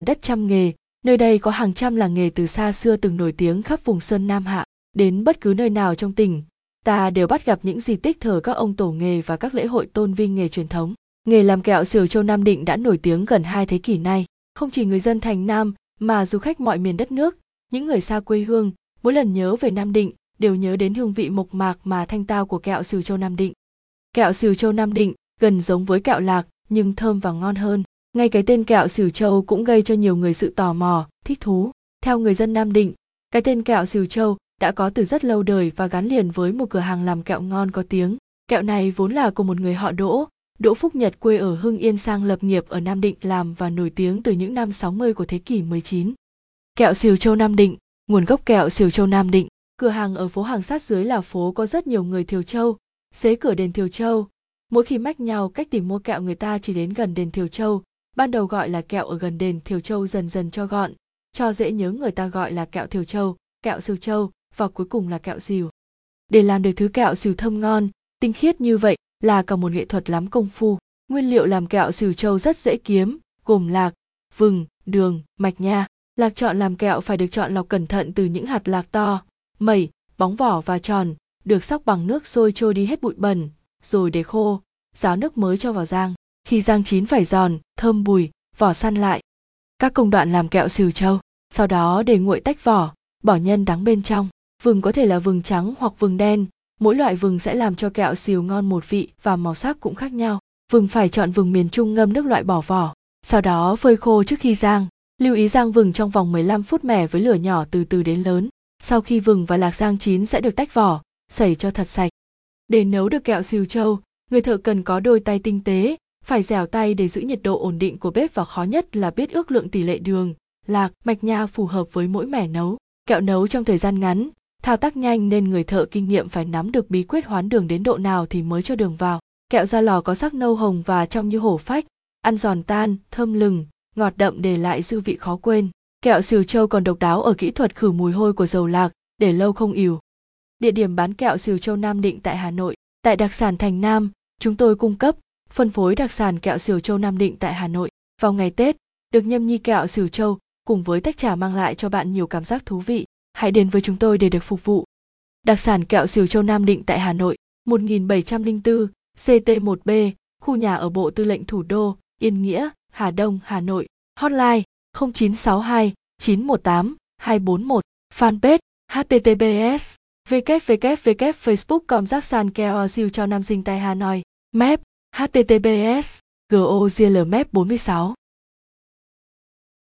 đất trăm nghề, nơi đây có hàng trăm làng nghề từ xa xưa từng nổi tiếng khắp vùng sơn nam hạ, đến bất cứ nơi nào trong tỉnh. Ta đều bắt gặp những di tích thờ các ông tổ nghề và các lễ hội tôn vinh nghề truyền thống. Nghề làm kẹo xỉu châu nam định đã nổi tiếng gần hai thế kỷ nay. Không chỉ người dân thành nam, mà du khách mọi miền đất nước, những người xa quê hương, mỗi lần nhớ về nam định đều nhớ đến hương vị mộc mạc mà thanh tao của kẹo xỉu châu nam định. Kẹo xỉu châu nam định gần giống với kẹo lạc, nhưng thơm và ngon hơn ngay cái tên kẹo xỉu châu cũng gây cho nhiều người sự tò mò thích thú. Theo người dân nam định cái tên kẹo xỉu châu đã có từ rất lâu đời và gắn liền với một cửa hàng làm kẹo ngon có tiếng. Kẹo này vốn là của một người họ đỗ. Đỗ Phúc Nhật quê ở Hưng Yên sang lập nghiệp ở Nam Định làm và nổi tiếng từ những năm 60 của thế kỷ 19. Kẹo Siêu Châu Nam Định, nguồn gốc kẹo Siêu Châu Nam Định, cửa hàng ở phố hàng sát dưới là phố có rất nhiều người Thiều Châu, xế cửa đền Thiều Châu. Mỗi khi mách nhau cách tìm mua kẹo người ta chỉ đến gần đền Thiều Châu, ban đầu gọi là kẹo ở gần đền Thiều Châu dần dần cho gọn, cho dễ nhớ người ta gọi là kẹo Thiều Châu, kẹo Siêu Châu và cuối cùng là kẹo xìu. Để làm được thứ kẹo xìu thơm ngon, tinh khiết như vậy là cả một nghệ thuật lắm công phu. Nguyên liệu làm kẹo xìu châu rất dễ kiếm, gồm lạc, vừng, đường, mạch nha. Lạc chọn làm kẹo phải được chọn lọc cẩn thận từ những hạt lạc to, mẩy, bóng vỏ và tròn, được sóc bằng nước sôi trôi đi hết bụi bẩn, rồi để khô, ráo nước mới cho vào rang. Khi rang chín phải giòn, thơm bùi, vỏ săn lại. Các công đoạn làm kẹo xìu châu, sau đó để nguội tách vỏ, bỏ nhân đắng bên trong. Vừng có thể là vừng trắng hoặc vừng đen, mỗi loại vừng sẽ làm cho kẹo xìu ngon một vị và màu sắc cũng khác nhau. Vừng phải chọn vừng miền Trung ngâm nước loại bỏ vỏ, sau đó phơi khô trước khi rang. Lưu ý rang vừng trong vòng 15 phút mẻ với lửa nhỏ từ từ đến lớn. Sau khi vừng và lạc rang chín sẽ được tách vỏ, sẩy cho thật sạch. Để nấu được kẹo xìu châu, người thợ cần có đôi tay tinh tế, phải dẻo tay để giữ nhiệt độ ổn định của bếp và khó nhất là biết ước lượng tỷ lệ đường, lạc, mạch nha phù hợp với mỗi mẻ nấu. Kẹo nấu trong thời gian ngắn, thao tác nhanh nên người thợ kinh nghiệm phải nắm được bí quyết hoán đường đến độ nào thì mới cho đường vào. Kẹo ra lò có sắc nâu hồng và trong như hổ phách ăn giòn tan thơm lừng ngọt đậm để lại dư vị khó quên. Kẹo xìu châu còn độc đáo ở kỹ thuật khử mùi hôi của dầu lạc để lâu không ỉu địa điểm bán kẹo xìu châu nam định tại hà nội. Tại đặc sản thành nam chúng tôi cung cấp phân phối đặc sản kẹo Sửu châu nam định tại hà nội vào ngày tết được nhâm nhi kẹo Sửu châu cùng với tách trà mang lại cho bạn nhiều cảm giác thú vị hãy đến với chúng tôi để được phục vụ. Đặc sản kẹo Sửu châu Nam Định tại Hà Nội, 1704, CT1B, khu nhà ở Bộ Tư lệnh Thủ đô, Yên Nghĩa, Hà Đông, Hà Nội. Hotline 0962 918 241. Fanpage https www facebook.com giác sàn keo siêu cho nam sinh tại Hà Nội. Map https gozl map 46